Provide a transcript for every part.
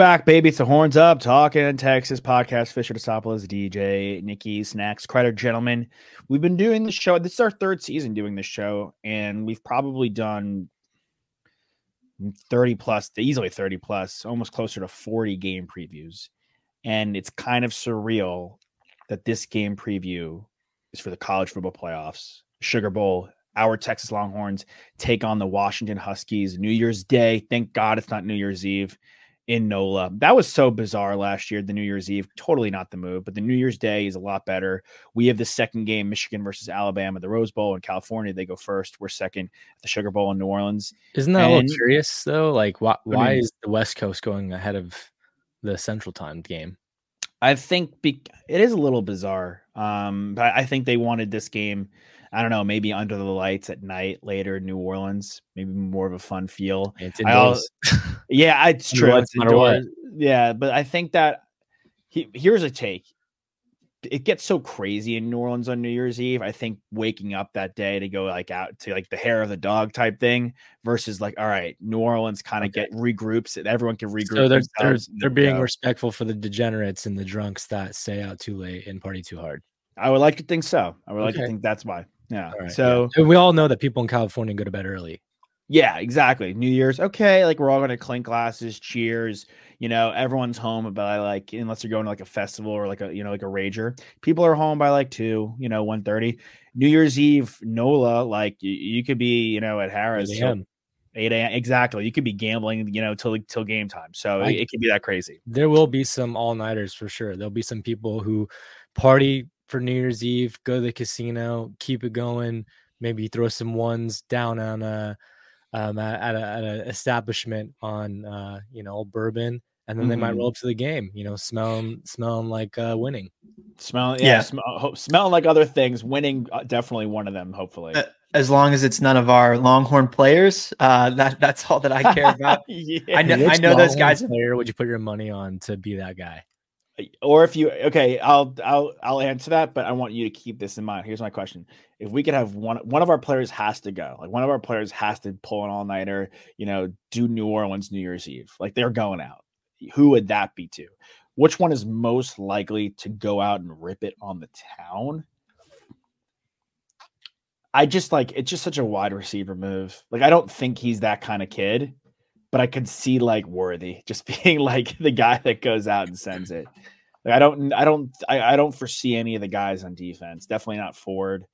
Back, baby. It's the Horns Up, Talking in Texas podcast. Fisher DeSopoulos, DJ, Nikki, Snacks, Credit Gentlemen. We've been doing the show. This is our third season doing this show, and we've probably done 30 plus, easily 30 plus, almost closer to 40 game previews. And it's kind of surreal that this game preview is for the college football playoffs, Sugar Bowl. Our Texas Longhorns take on the Washington Huskies New Year's Day. Thank God it's not New Year's Eve in NOLA. That was so bizarre last year, the New Year's Eve. Totally not the move, but the New Year's Day is a lot better. We have the second game, Michigan versus Alabama, the Rose Bowl in California. They go first. We're second at the Sugar Bowl in New Orleans. Isn't that And- a little curious though? Like, why, why mean- is the West Coast going ahead of the Central Time game? I think be- it is a little bizarre. Um, but I think they wanted this game. I don't know, maybe under the lights at night later in New Orleans, maybe more of a fun feel. It's I Yeah, it's true. It's no what. indoors. Yeah, but I think that he, here's a take. It gets so crazy in New Orleans on New Year's Eve. I think waking up that day to go like out to like the hair of the dog type thing versus like, all right, New Orleans kind of Okay. get regroups. and Everyone can regroup. so they're they're, they're being go. respectful for the degenerates and the drunks that stay out too late and party too hard. I would like to think so. I would like to think that's why. Yeah. All right, yeah. so And we all know that people in California go to bed early. Yeah, exactly. New Year's, okay. Like we're all gonna clink glasses, cheers. You know, everyone's home by like unless you're going to like a festival or like a you know like a rager. People are home by like two, you know, 1.30. New Year's Eve, NOLA, like you, you could be, you know, at Harris 8 till a.m.. 8 a.m. Exactly. You could be gambling, you know, till till game time. So I- it, it could be that crazy. There will be some all nighters for sure. There'll be some people who party for New Year's Eve, go to the casino, keep it going, maybe throw some ones down on a um, at, at a at an establishment on uh, you know old bourbon, and then they might Mhm. roll up to the game. You know, smelling smelling like uh, winning. Smell, yeah, Yeah. Smell, ho- smelling like other things. Winning, uh, definitely one of them. Hopefully, Uh, As long as it's none of our Longhorn players, uh, that that's all that I care about. yeah. I know, I know those guys. Player, would you put your money on to be that guy? Or if you okay i'll i'll i'll answer that but i want you to keep this in mind. Here's my question. If we could have one one of our players has to go like one of our players has to pull an all-nighter you know do new orleans new year's eve like they're going out who would that be to? Which one is most likely to go out and rip it on the town? I just like it's just such a wide receiver move. Like i don't think he's that kind of kid but I could see like Worthy just being like the guy that goes out and sends it. Like I don't, I don't, I, I don't foresee any of the guys on defense. Definitely not Ford.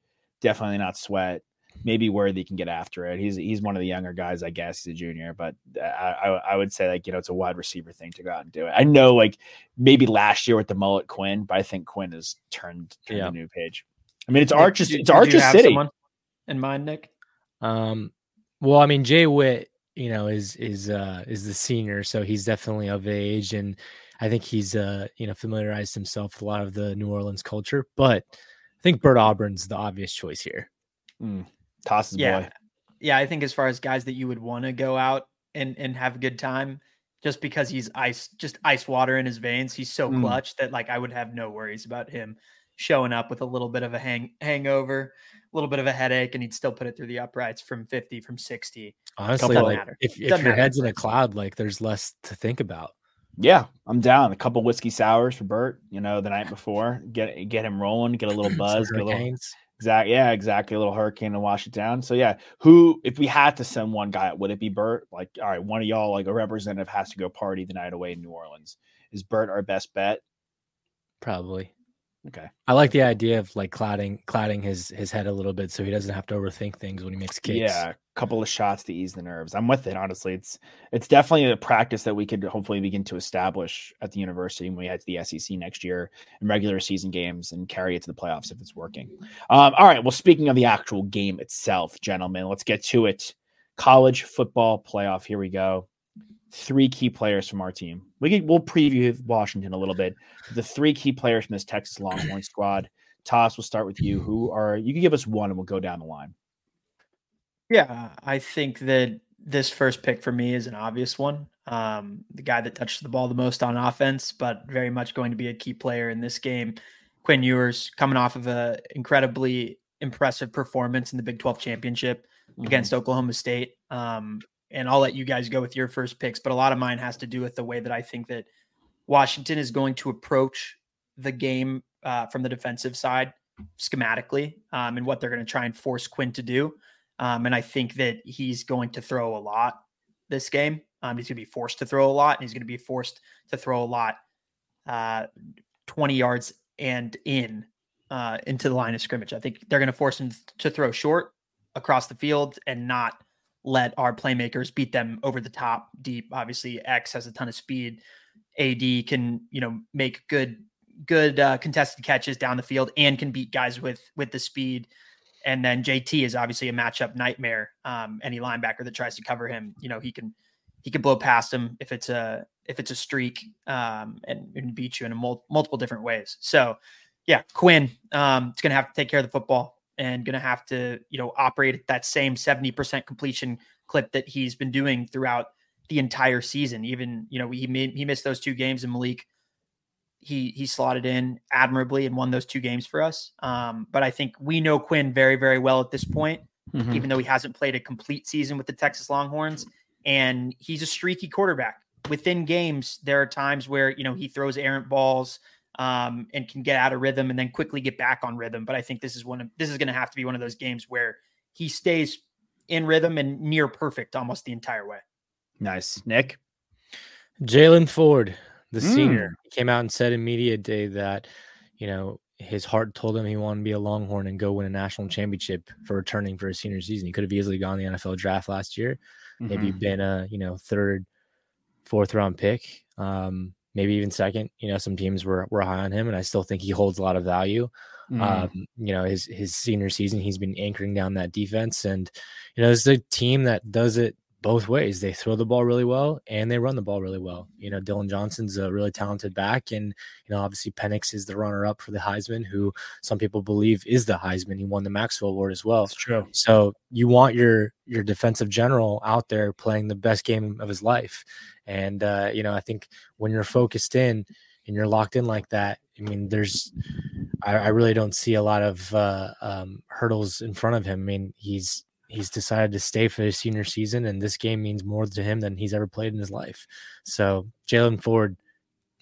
Definitely not Sweat. Maybe Worthy can get after it. He's he's one of the younger guys, I guess. He's a junior, but I, I I would say like you know it's a wide receiver thing to go out and do it. I know like maybe last year with the mullet Quinn, but I think Quinn has turned turned Yeah. a new page. I mean, it's Nick, Arches. It's did you Arches have City. someone in mind, Nick. Um, well, I mean, Jay Witt, you know, is is uh is the senior, so he's definitely of age, and I think he's uh you know familiarized himself with a lot of the New Orleans culture. But I think Bert Auburn's the obvious choice here. Mm, Toss's Yeah, boy. yeah. I think as far as guys that you would want to go out and and have a good time, just because he's ice, just ice water in his veins. He's so Mm. clutch that like I would have no worries about him showing up with a little bit of a hang hangover, a little bit of a headache, and he'd still put it through the uprights from 50, from 60. Honestly, like matter. if, if your matter. head's in a cloud, like there's less to think about. Yeah, I'm down. A couple whiskey sours for Bert, you know, the night before. Get get him rolling, get a little buzz, get a little exact yeah, exactly. A little hurricane to wash it down. So yeah, who if we had to send one guy, would it be Bert? Like, all right, one of y'all, like a representative has to go party the night away in New Orleans. Is Bert our best bet? Probably. Okay. I like the idea of like clouding clouding his his head a little bit so he doesn't have to overthink things when he makes kicks. Yeah, a couple of shots to ease the nerves. I'm with it. Honestly, it's it's definitely a practice that we could hopefully begin to establish at the university when we head to the SEC next year in regular season games and carry it to the playoffs if it's working. Um, all right. Well, speaking of the actual game itself, gentlemen, let's get to it. College football playoff. Here we go. Three key players from our team. We can, we'll preview Washington a little bit. The three key players from this Texas Longhorn squad. Toss, we'll start with you. Who are you can give us one and we'll go down the line. Yeah, I think that this first pick for me is an obvious one. Um, the guy that touched the ball the most on offense, but very much going to be a key player in this game. Quinn Ewers coming off of a incredibly impressive performance in the Big 12 championship against Oklahoma State. Um, and I'll let you guys go with your first picks, but a lot of mine has to do with the way that I think that Washington is going to approach the game uh, from the defensive side schematically um, and what they're going to try and force Quinn to do. Um, and I think that he's going to throw a lot this game. Um, he's going to be forced to throw a lot, and he's going to be forced to throw a lot uh, 20 yards and in uh, into the line of scrimmage. I think they're going to force him to throw short across the field and not let our playmakers beat them over the top deep. Obviously, X has a ton of speed. AD can you know make good good uh, contested catches down the field and can beat guys with with the speed. And then JT is obviously a matchup nightmare. Um, any linebacker that tries to cover him, you know, he can he can blow past him if it's a if it's a streak um, and, and beat you in mul- multiple different ways. So, yeah, Quinn, um, is going to have to take care of the football and going to have to you know operate at that same seventy percent completion clip that he's been doing throughout the entire season. Even you know he made, he missed those two games and Malik he he slotted in admirably and won those two games for us. Um, but I think we know Quinn very very well at this point, Mhm. even though he hasn't played a complete season with the Texas Longhorns, and he's a streaky quarterback. Within games, there are times where you know he throws errant balls um, and can get out of rhythm and then quickly get back on rhythm. But I think this is one of this is going to have to be one of those games where he stays in rhythm and near perfect almost the entire way. Nice. Nick. Jaylan Ford, the Mm. senior, came out and said in media day that, you know, his heart told him he wanted to be a Longhorn and go win a national championship for returning for his senior season. He could have easily gone the NFL draft last year, maybe Mhm. been a, you know, third, fourth round pick, um, maybe even second. You know, some teams were were high on him, and I still think he holds a lot of value. Mhm. Um, you know, his his senior season, he's been anchoring down that defense, and you know, it's a team that does it both ways. They throw the ball really well and they run the ball really well. You know, Dillon Johnson's a really talented back, and you know, obviously Penix is the runner up for the Heisman, who some people believe is the Heisman. He won the Maxwell Award as well. That's true. So you want your your defensive general out there playing the best game of his life, and uh, you know I think when you're focused in and you're locked in like that, I mean, there's I, I really don't see a lot of uh, um, hurdles in front of him. I mean, he's he's decided to stay for his senior season, and this game means more to him than he's ever played in his life. So Jaylan Ford,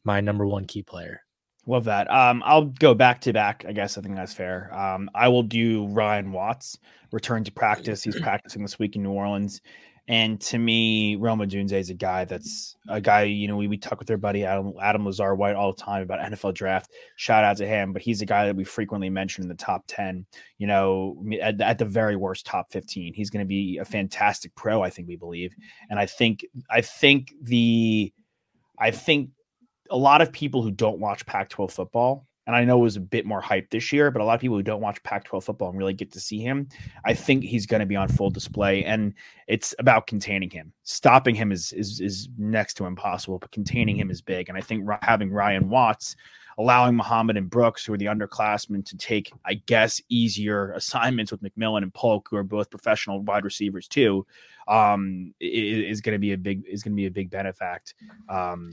my number one key player. Love that. Um, I'll go back to back. I guess I think that's fair. Um, I will do Ryan Watts return to practice. He's practicing this week in New Orleans. And to me, Rome Odunze is a guy that's a guy, you know, we, we talk with our buddy Adam, Adam Lazar White all the time about NFL draft. Shout out to him, but he's a guy that we frequently mention in the top 10, you know, at, at the very worst, top 15. He's going to be a fantastic pro, I think we believe. And I think, I think the, I think a lot of people who don't watch Pac 12 football, and I know it was a bit more hype this year, but a lot of people who don't watch Pac 12 football and really get to see him, I think he's going to be on full display. And it's about containing him. Stopping him is, is, is next to impossible, but containing him is big. And I think having Ryan Watts, allowing Muhammad and Brooks, who are the underclassmen, to take, I guess, easier assignments with McMillan and Polk, who are both professional wide receivers too, um, i- i- is going to be a big is going to be a big benefact. Um,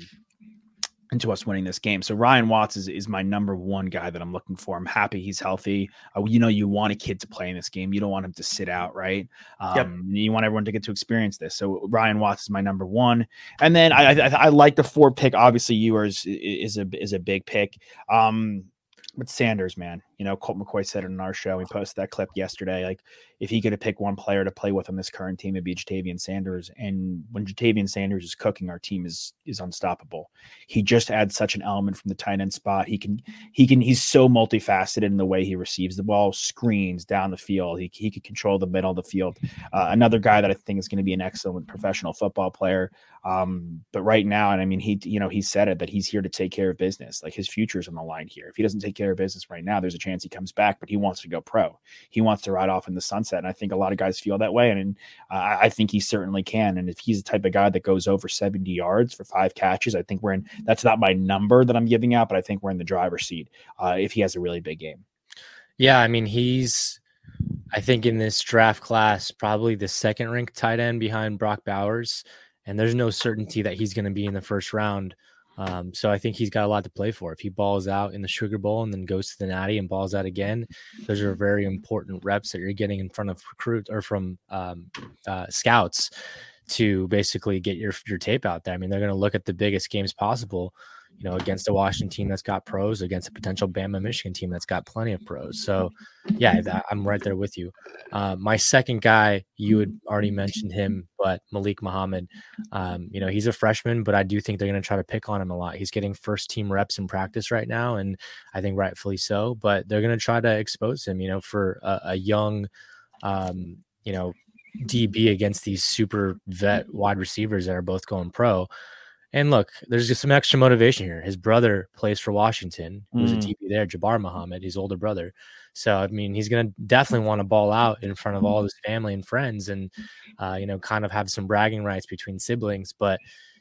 into us winning this game. So Ryan Watts is, is my number one guy that I'm looking for. I'm happy he's healthy. Uh, you know, you want a kid to play in this game. You don't want him to sit out, right? Um, yep. You want everyone to get to experience this. So Ryan Watts is my number one. And then I, I, I like the four pick. Obviously, Ewers is a is a big pick. Um, but Sanders, man, you know, Colt McCoy said it in our show. We posted that clip yesterday. Like, if he could have picked one player to play with on this current team, it'd be Ja'Tavion Sanders. And when Ja'Tavion Sanders is cooking, our team is is unstoppable. He just adds such an element from the tight end spot. He can he can he's so multifaceted in the way he receives the ball, screens down the field. He he could control the middle of the field. Uh, another guy that I think is going to be an excellent professional football player. Um, but right now, and I mean, he you know he said it that he's here to take care of business. Like his future is on the line here. If he doesn't take care of business right now, there's a chance he comes back. But he wants to go pro. He wants to ride off in the sunset and I think a lot of guys feel that way. And uh, I think he certainly can. And if he's the type of guy that goes over 70 yards for five catches, I think we're in that's not my number that I'm giving out, but I think we're in the driver's seat uh, if he has a really big game. Yeah. I mean, he's, I think in this draft class, probably the second ranked tight end behind Brock Bowers. And there's no certainty that he's going to be in the first round. Um, so I think he's got a lot to play for. If he balls out in the Sugar Bowl and then goes to the Natty and balls out again, those are very important reps that you're getting in front of recruit or from um, uh, scouts to basically get your your tape out there. I mean, they're going to look at the biggest games possible you know, against a Washington team that's got pros, against a potential Bama Michigan team that's got plenty of pros. So, yeah, that, I'm right there with you. Uh, my second guy, you had already mentioned him, but Malik Muhammad, um, you know, he's a freshman, but I do think they're going to try to pick on him a lot. He's getting first team reps in practice right now, and I think rightfully so. But they're going to try to expose him, you know, for a, a young, um, you know, DB against these super vet wide receivers that are both going pro. And look, there's just some extra motivation here. His brother plays for Washington, who's mm. a DB there, Jabbar Muhammad, his older brother. So I mean, he's going to definitely want to ball out in front of all his family and friends, and uh, you know, kind of have some bragging rights between siblings. But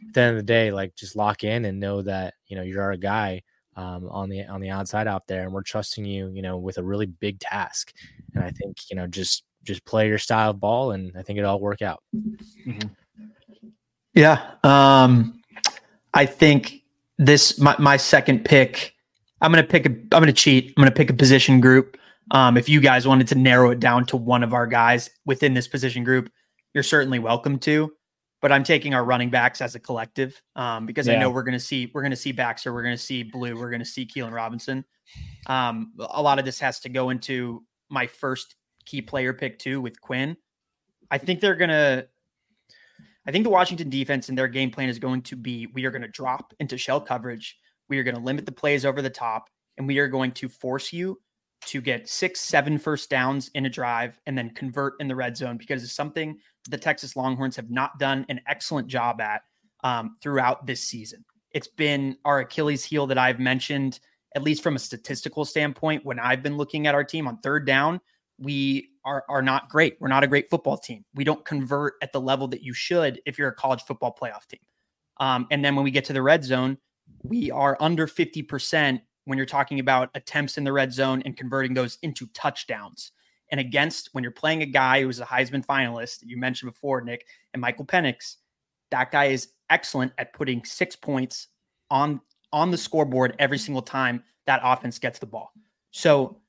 at the end of the day, like just lock in and know that you know you're a guy um, on the on the outside out there, and we're trusting you, you know, with a really big task. And I think you know just just play your style of ball, and I think it all work out. Mm-hmm. Yeah. Um, I think this my, my second pick. I'm gonna pick a. I'm gonna cheat. I'm gonna pick a position group. Um, if you guys wanted to narrow it down to one of our guys within this position group, you're certainly welcome to. But I'm taking our running backs as a collective um, because yeah. I know we're gonna see we're gonna see Baxter, we're gonna see Blue, we're gonna see Keilan Robinson. Um, a lot of this has to go into my first key player pick too with Quinn. I think they're gonna I think the Washington defense and their game plan is going to be we are going to drop into shell coverage. We are going to limit the plays over the top, and we are going to force you to get six, seven first downs in a drive and then convert in the red zone because it's something the Texas Longhorns have not done an excellent job at um, throughout this season. It's been our Achilles heel that I've mentioned, at least from a statistical standpoint, when I've been looking at our team on third down we are are not great. We're not a great football team. We don't convert at the level that you should if you're a college football playoff team. Um, and then when we get to the red zone, we are under 50% when you're talking about attempts in the red zone and converting those into touchdowns. And against when you're playing a guy who's a Heisman finalist, that you mentioned before, Nick, and Michael Penix, that guy is excellent at putting six points on on the scoreboard every single time that offense gets the ball. So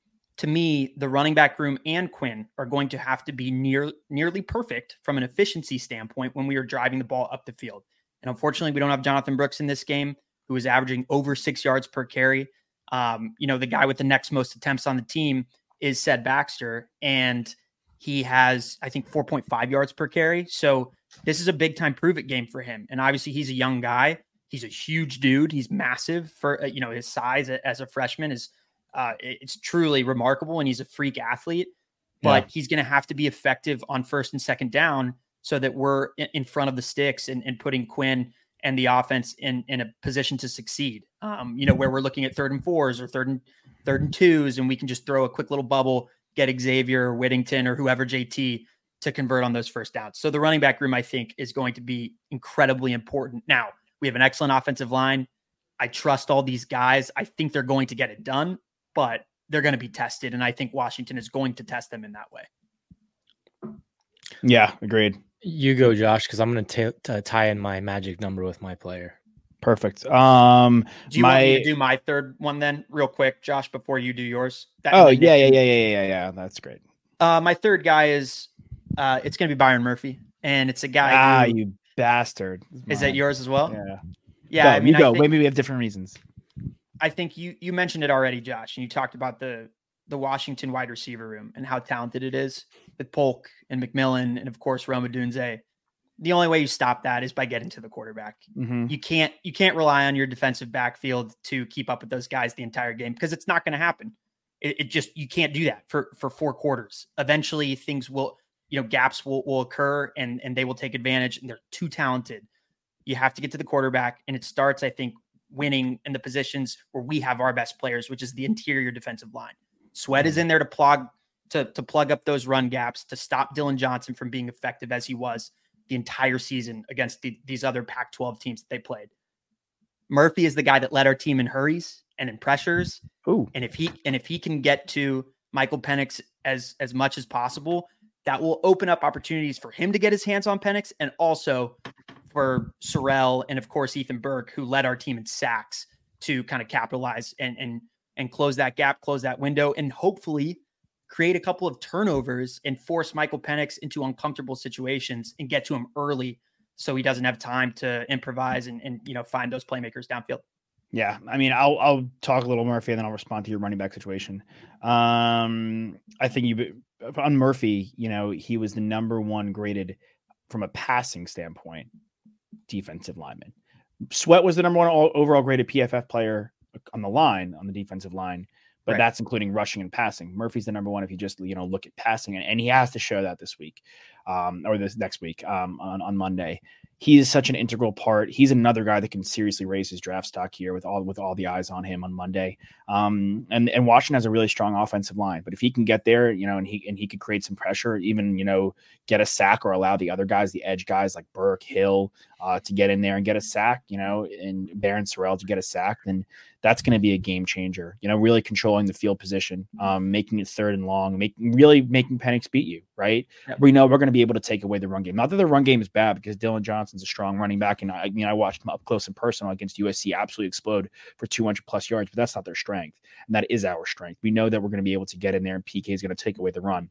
to me, the running back room and Quinn are going to have to be near nearly perfect from an efficiency standpoint when we are driving the ball up the field. And unfortunately, we don't have Jonathan Brooks in this game, who is averaging over six yards per carry. Um, you know, the guy with the next most attempts on the team is Ced Baxter, and he has, I think, 4.5 yards per carry. So this is a big time prove it game for him. And obviously, he's a young guy. He's a huge dude. He's massive for uh, you know his size as a freshman is uh, it's truly remarkable, and he's a freak athlete. But yeah. he's going to have to be effective on first and second down so that we're in front of the sticks and, and putting Quinn and the offense in in a position to succeed. Um, you know, where we're looking at third and fours or third and third and twos, and we can just throw a quick little bubble, get Xavier or Whittington or whoever JT to convert on those first downs. So the running back room, I think, is going to be incredibly important. Now we have an excellent offensive line. I trust all these guys. I think they're going to get it done but they're going to be tested. And I think Washington is going to test them in that way. Yeah, agreed. You go, Josh, because I'm going to tie in my magic number with my player. Perfect. Um, do you my... want me to do my third one then, real quick, Josh, before you do yours? That, oh yeah, yeah, yeah, yeah, yeah, yeah. That's great. Uh, my third guy is, uh, it's going to be Byron Murphy, and it's a guy. Ah, who, you bastard! Is that yours as well? Yeah. Yeah. Go, I mean, you go. Think, Maybe we have different reasons. I think you you mentioned it already, Josh, and you talked about the the Washington wide receiver room and how talented it is with Polk and McMillan, and of course Rome Odunze the only way you stop that is by getting to the quarterback. Mm-hmm. You can't you can't rely on your defensive backfield to keep up with those guys the entire game because it's not going to happen. It, it, just you can't do that for for four quarters. Eventually, things will you know gaps will will occur and and they will take advantage. And they're too talented. You have to get to the quarterback, and it starts, I think, winning in the positions where we have our best players, which is the interior defensive line. Sweat is mm-hmm. in there to plug to to plug up those run gaps to stop Dillon Johnson from being effective as he was the entire season against the, these other Pac 12 teams that they played. Murphy is the guy that led our team in hurries and in pressures. Ooh. And if he and if he can get to Michael Penix as as much as possible, that will open up opportunities for him to get his hands on Penix and also for Sorrell and of course Ethan Burke, who led our team in sacks to kind of capitalize and and and close that gap, close that window, and hopefully create a couple of turnovers and force Michael Penix into uncomfortable situations and get to him early so he doesn't have time to improvise and, and you know find those playmakers downfield. Yeah, I mean, I'll I'll talk a little Murphy and then I'll respond to your running back situation. Um, I think you on Murphy, you know, he was the number one graded from a passing standpoint defensive lineman. Sweat was the number one overall graded PFF player on the line on the defensive line but right. that's including rushing and passing. Murphy's the number one if you just you know look at passing, and, and he has to show that this week, um, or this next week um, on on Monday he is such an integral part. He's another guy that can seriously raise his draft stock here with all with all the eyes on him on Monday. Um, and and Washington has a really strong offensive line, but if he can get there, you know, and he and he could create some pressure, even you know, get a sack or allow the other guys, the edge guys like Burke, Hill, uh, to get in there and get a sack, you know, and Barryn Sorrell to get a sack, then that's going to be a game changer. You know, really controlling the field position, um, making it third and long, making really making Penix beat you, right? Yep. We know we're going to be able to take away the run game. Not that the run game is bad because Dillon Johnson's a strong running back, and I, I mean I watched him up close and personal against USC absolutely explode for 200 plus yards, but that's not their strength, and that is our strength. We know that we're going to be able to get in there, and PK is going to take away the run.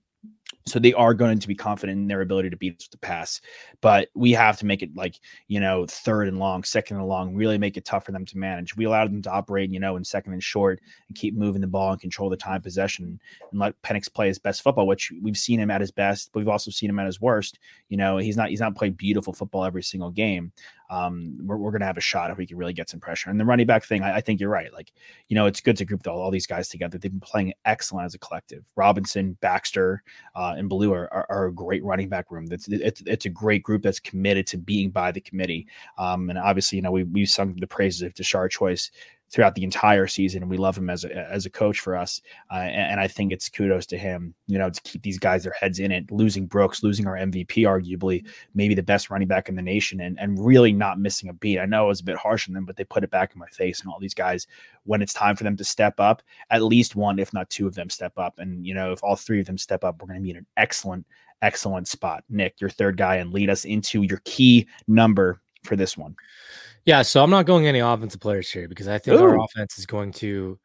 So they are going to be confident in their ability to beat us the pass, but we have to make it like you know third and long, second and long, really make it tough for them to manage. We allowed them to operate, you know, in second and short and keep moving the ball and control the time possession and let Penix play his best football, which we've seen him at his best, but we've also seen him at his worst. You know, he's not he's not played beautiful football every single game, um, we're, we're going to have a shot if we can really get some pressure. And the running back thing, I, I think you're right. Like, you know, it's good to group all, all, these guys together. They've been playing excellent as a collective. Robinson, Baxter, uh, and Blue are, are, are, a great running back room. That's it's, it's a great group that's committed to being by the committee. Um, and obviously, you know, we we sung the praises of Tashard Choice throughout the entire season, and we love him as a as a coach for us. Uh, and, and, I think it's kudos to him, you know, to keep these guys their heads in it. Losing Brooks, losing our MVP, arguably maybe the best running back in the nation, and and really not missing a beat. I know it was a bit harsh on them, but they put it back in my face. And all these guys, when it's time for them to step up, at least one, if not two of them, step up. And you know, if all three of them step up, we're going to be in an excellent, excellent spot. Nick, your third guy, and lead us into your key number for this one. Yeah, so I'm not going any offensive players here because I think Ooh. our offense is going to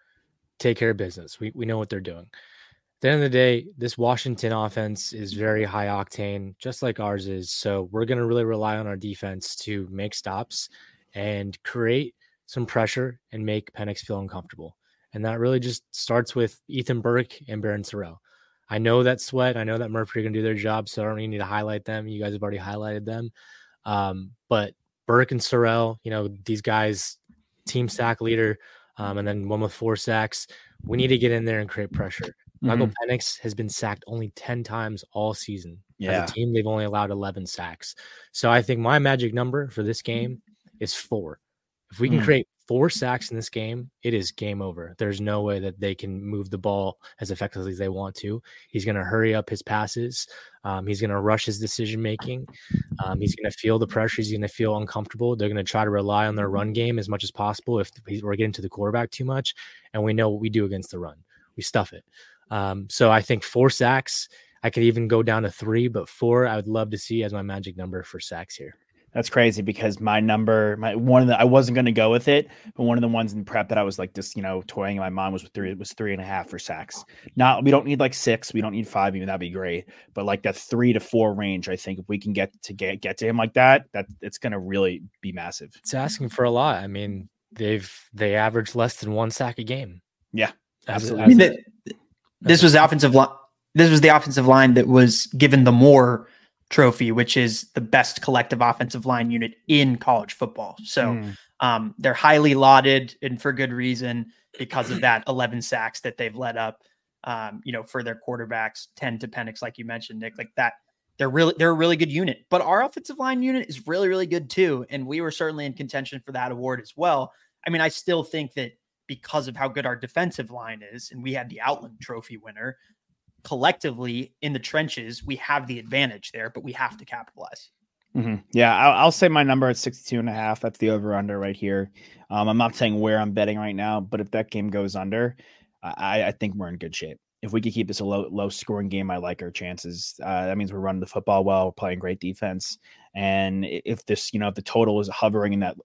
take care of business. We we know what they're doing. At the end of the day, this Washington offense is very high octane, just like ours is. So we're going to really rely on our defense to make stops and create some pressure and make Penix feel uncomfortable. And that really just starts with Ethan Burke and Barryn Sorrell. I know that Sweat, I know that Murphy are going to do their job, so I don't even need to highlight them. You guys have already highlighted them. Um, but Burke and Sorrell, you know, these guys, team sack leader, um, and then one with four sacks. We need to get in there and create pressure. Mm-hmm. Michael Penix has been sacked only 10 times all season. Yeah. As a team, they've only allowed 11 sacks. So I think my magic number for this game is four. If we can mm-hmm. create four sacks in this game, it is game over. There's no way that they can move the ball as effectively as they want to. He's going to hurry up his passes. Um, he's going to rush his decision making. Um, he's going to feel the pressure. He's going to feel uncomfortable. They're going to try to rely on their run game as much as possible if we're getting to the quarterback too much. And we know what we do against the run. We stuff it. Um, so I think four sacks. I could even go down to three, but four I would love to see as my magic number for sacks here. That's crazy because my number, my one of the, I wasn't going to go with it, but one of the ones in prep that I was like just, you know, toying in my mind was with three, was three and a half for sacks. Not, we don't need like six, we don't need five, even that'd be great. But like that three to four range, I think if we can get to get get to him like that, that it's going to really be massive. It's asking for a lot. I mean, they've they average less than one sack a game. Yeah, absolutely. I mean, the, this was the offensive line. This was the offensive line that was given the Moore trophy, which is the best collective offensive line unit in college football. So mm. um, they're highly lauded and for good reason because of that 11 sacks that they've let up. Um, you know, for their quarterbacks, 10 to Penix, like you mentioned, Nick, like that. They're really they're a really good unit, but our offensive line unit is really really good too, and we were certainly in contention for that award as well. I mean, I still think that because of how good our defensive line is, and we had the Outland Trophy winner, collectively in the trenches, we have the advantage there, but we have to capitalize. Mm-hmm. Yeah, I'll, I'll, say my number at 62 and a half. That's the over under right here. Um, I'm not saying where I'm betting right now, but if that game goes under, I, I think we're in good shape. If we could keep this a low, low scoring game, I like our chances. Uh, that means we're running the football well, we're playing great defense. And if this, you know, if the total is hovering in that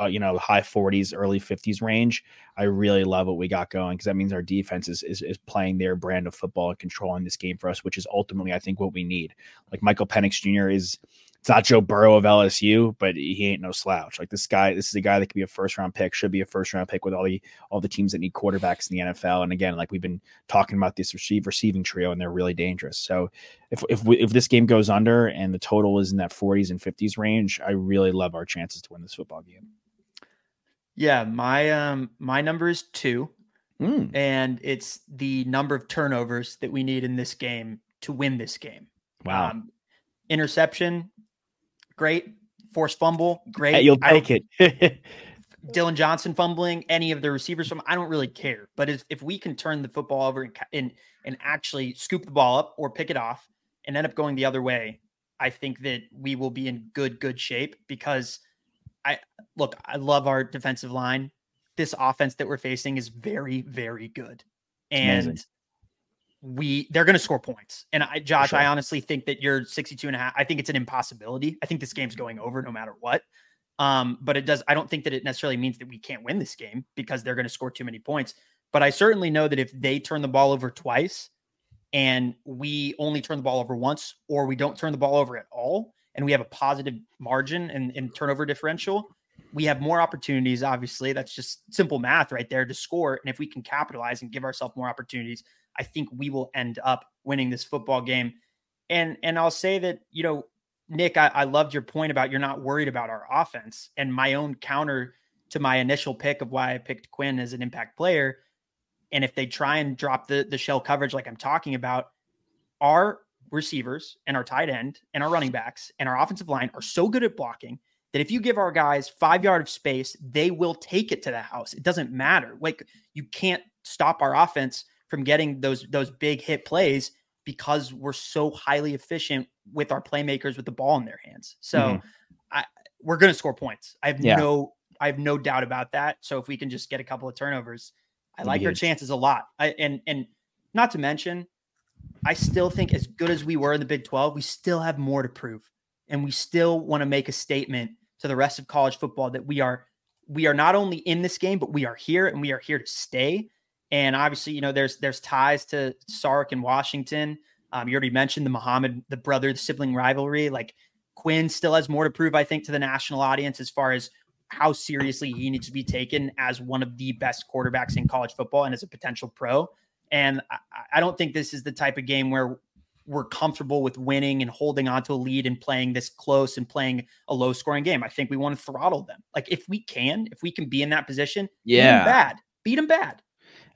uh, you know high 40s early 50s range. I really love what we got going because that means our defense is, is, is playing their brand of football and controlling this game for us which is ultimately i think what we need. Like michael penix jr is it's not Joe Burrow of LSU, but he ain't no slouch. Like this guy, this is a guy that could be a first round pick, should be a first round pick with all the all the teams that need quarterbacks in the NFL. And again, like we've been talking about this receive receiving trio, and they're really dangerous. So if if we, if this game goes under and the total is in that 40s and 50s range, I really love our chances to win this football game. Yeah, my um my number is two, mm. and it's the number of turnovers that we need in this game to win this game. Wow. Um, interception great. Force fumble, great. Hey, you'll take it. Dillon Johnson fumbling, any of the receivers from I don't really care. But if, if we can turn the football over and, and and actually scoop the ball up or pick it off and end up going the other way, I think that we will be in good good shape because I look, I love our defensive line. This offense that we're facing is very very good. And Amazing we they're going to score points. And I, Josh, sure. I honestly think that you're 62 and a half. I think it's an impossibility. I think this game's going over no matter what. Um, but it does, I don't think that it necessarily means that we can't win this game because they're going to score too many points. But I certainly know that if they turn the ball over twice and we only turn the ball over once, or we don't turn the ball over at all, and we have a positive margin and, and turnover differential, we have more opportunities. Obviously, that's just simple math right there to score. And if we can capitalize and give ourselves more opportunities, I think we will end up winning this football game. And and I'll say that, you know, Nick, I, I loved your point about you're not worried about our offense. And my own counter to my initial pick of why I picked Quinn as an impact player. And if they try and drop the, the shell coverage like I'm talking about, our receivers and our tight end and our running backs and our offensive line are so good at blocking that if you give our guys five yard of space, they will take it to the house. It doesn't matter. Like you can't stop our offense from getting those those big hit plays because we're so highly efficient with our playmakers with the ball in their hands. So mm-hmm. I, we're going to score points. I have yeah. no I have no doubt about that. So if we can just get a couple of turnovers, I like our chances a lot. I, and and not to mention, I still think as good as we were in the Big 12, we still have more to prove. And we still want to make a statement to the rest of college football that we are we are not only in this game, but we are here and we are here to stay. And obviously, you know, there's there's ties to Sark and Washington. Um, you already mentioned the Muhammad, the brother, the sibling rivalry. Like Quinn still has more to prove, I think, to the national audience as far as how seriously he needs to be taken as one of the best quarterbacks in college football and as a potential pro. And I, I don't think this is the type of game where we're comfortable with winning and holding on to a lead and playing this close and playing a low scoring game. I think we want to throttle them. Like if we can, if we can be in that position, yeah, beat them bad, beat them bad.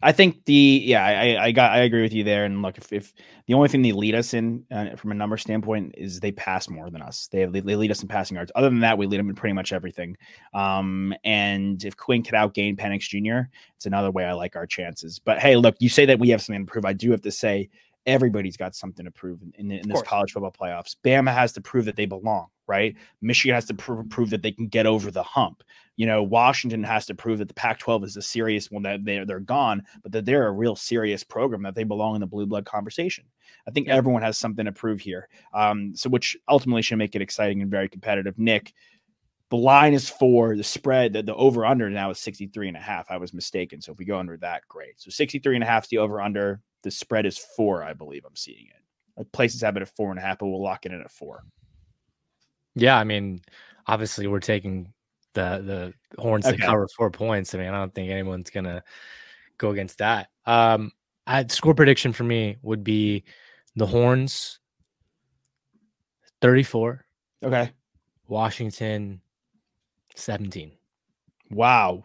I think the yeah I, I got I agree with you there. And look, if, if the only thing they lead us in uh, from a number standpoint is they pass more than us. They, they they lead us in passing yards. Other than that, we lead them in pretty much everything. Um, and if Quinn could outgain Penix Jr., it's another way I like our chances. But hey, look, you say that we have something to prove. I do have to say everybody's got something to prove in, in, in this college football playoffs. Bama has to prove that they belong, right? Michigan has to pr- prove that they can get over the hump. You know, Washington has to prove that the Pac 12 is a serious one, that they're, they're gone, but that they're a real serious program, that they belong in the blue blood conversation. I think yeah. everyone has something to prove here. Um, so, which ultimately should make it exciting and very competitive. Nick, the line is four. The spread, the, the over under now is 63 and a half. I was mistaken. So if we go under that, great. So 63 and a half is the over under. The spread is four, I believe I'm seeing it. Places have it at four and a half, but we'll lock it in at four. Yeah, I mean, obviously we're taking the the horns okay. to cover four points. I mean, I don't think anyone's gonna go against that. Um, I, score prediction for me would be the horns 34. Okay. Washington 17. Wow.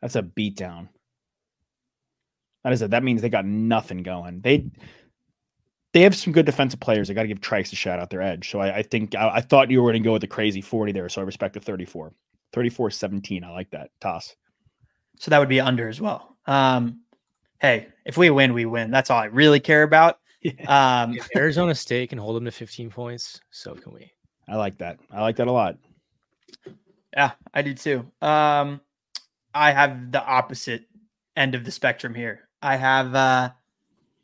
That's a beatdown. That is it. That means they got nothing going. They they have some good defensive players. I got to give Trice a shout out their edge. So I, I think I, I, thought you were going to go with the crazy 40 there. So I respect the 34. 34 17. I like that. Toss. So that would be under as well. Um, hey, if we win, we win. That's all I really care about. Um, if Arizona State can hold them to 15 points, so can we. I like that. I like that a lot. Yeah, I do too. Um, I have the opposite end of the spectrum here. I have uh,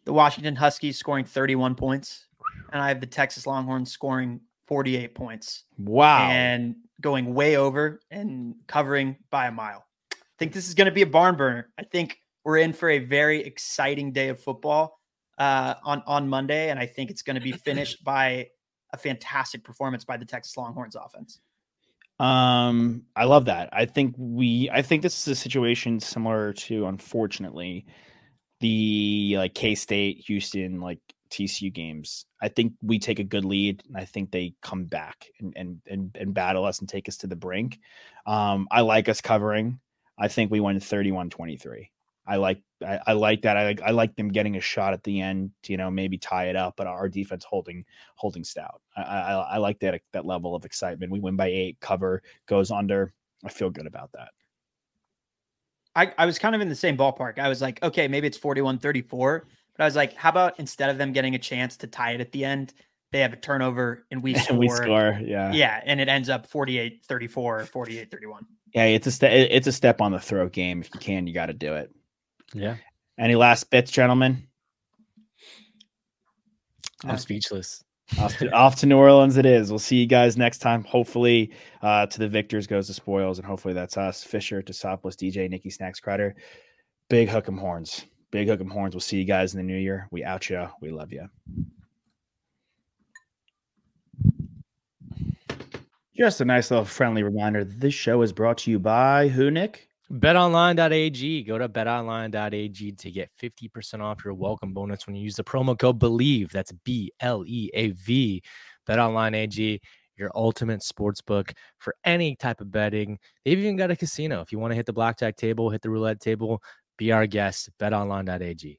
the Washington Huskies scoring 31 points, and I have the Texas Longhorns scoring 48 points. Wow. And going way over and covering by a mile. I think this is going to be a barn burner. I think we're in for a very exciting day of football uh, on on Monday, and I think it's going to be finished by a fantastic performance by the Texas Longhorns offense. Um, I love that. I think we, I think this is a situation similar to, unfortunately, the like K State, Houston, like TCU games. I think we take a good lead, and I think they come back and and and, and battle us and take us to the brink. Um, I like us covering. I think we win 31-23. I like I, I, like that. I like I like them getting a shot at the end you know maybe tie it up, but our defense holding holding stout. I, I, I like that that level of excitement. We win by eight, cover goes under. I feel good about that. I, I was kind of in the same ballpark. I was like, okay, maybe it's 41 34. But I was like, how about instead of them getting a chance to tie it at the end, they have a turnover and we score. we score. Yeah. Yeah. And it ends up 48 34, 48 31. Yeah. It's a, step. it's a step on the throat game. If you can, you got to do it. Yeah. Any last bits, gentlemen? I'm speechless. Off, to, off to New Orleans it is. We'll see you guys next time. Hopefully, uh, to the victors goes the spoils, and hopefully that's us. Fisher, Tosopoulos, DJ, Nikki, Snacks, Crider. Big hook 'em horns. Big hook 'em horns. We'll see you guys in the new year. We out you. We love you. Just a nice little friendly reminder. This show is brought to you by who, Nick? betonline.ag. Go to betonline.ag to get 50% off your welcome bonus when you use the promo code BLEAV. That's B L E A V. BetOnline.ag, your ultimate sports book for any type of betting. They've even got a casino. If you want to hit the blackjack table, hit the roulette table, be our guest. BetOnline.ag.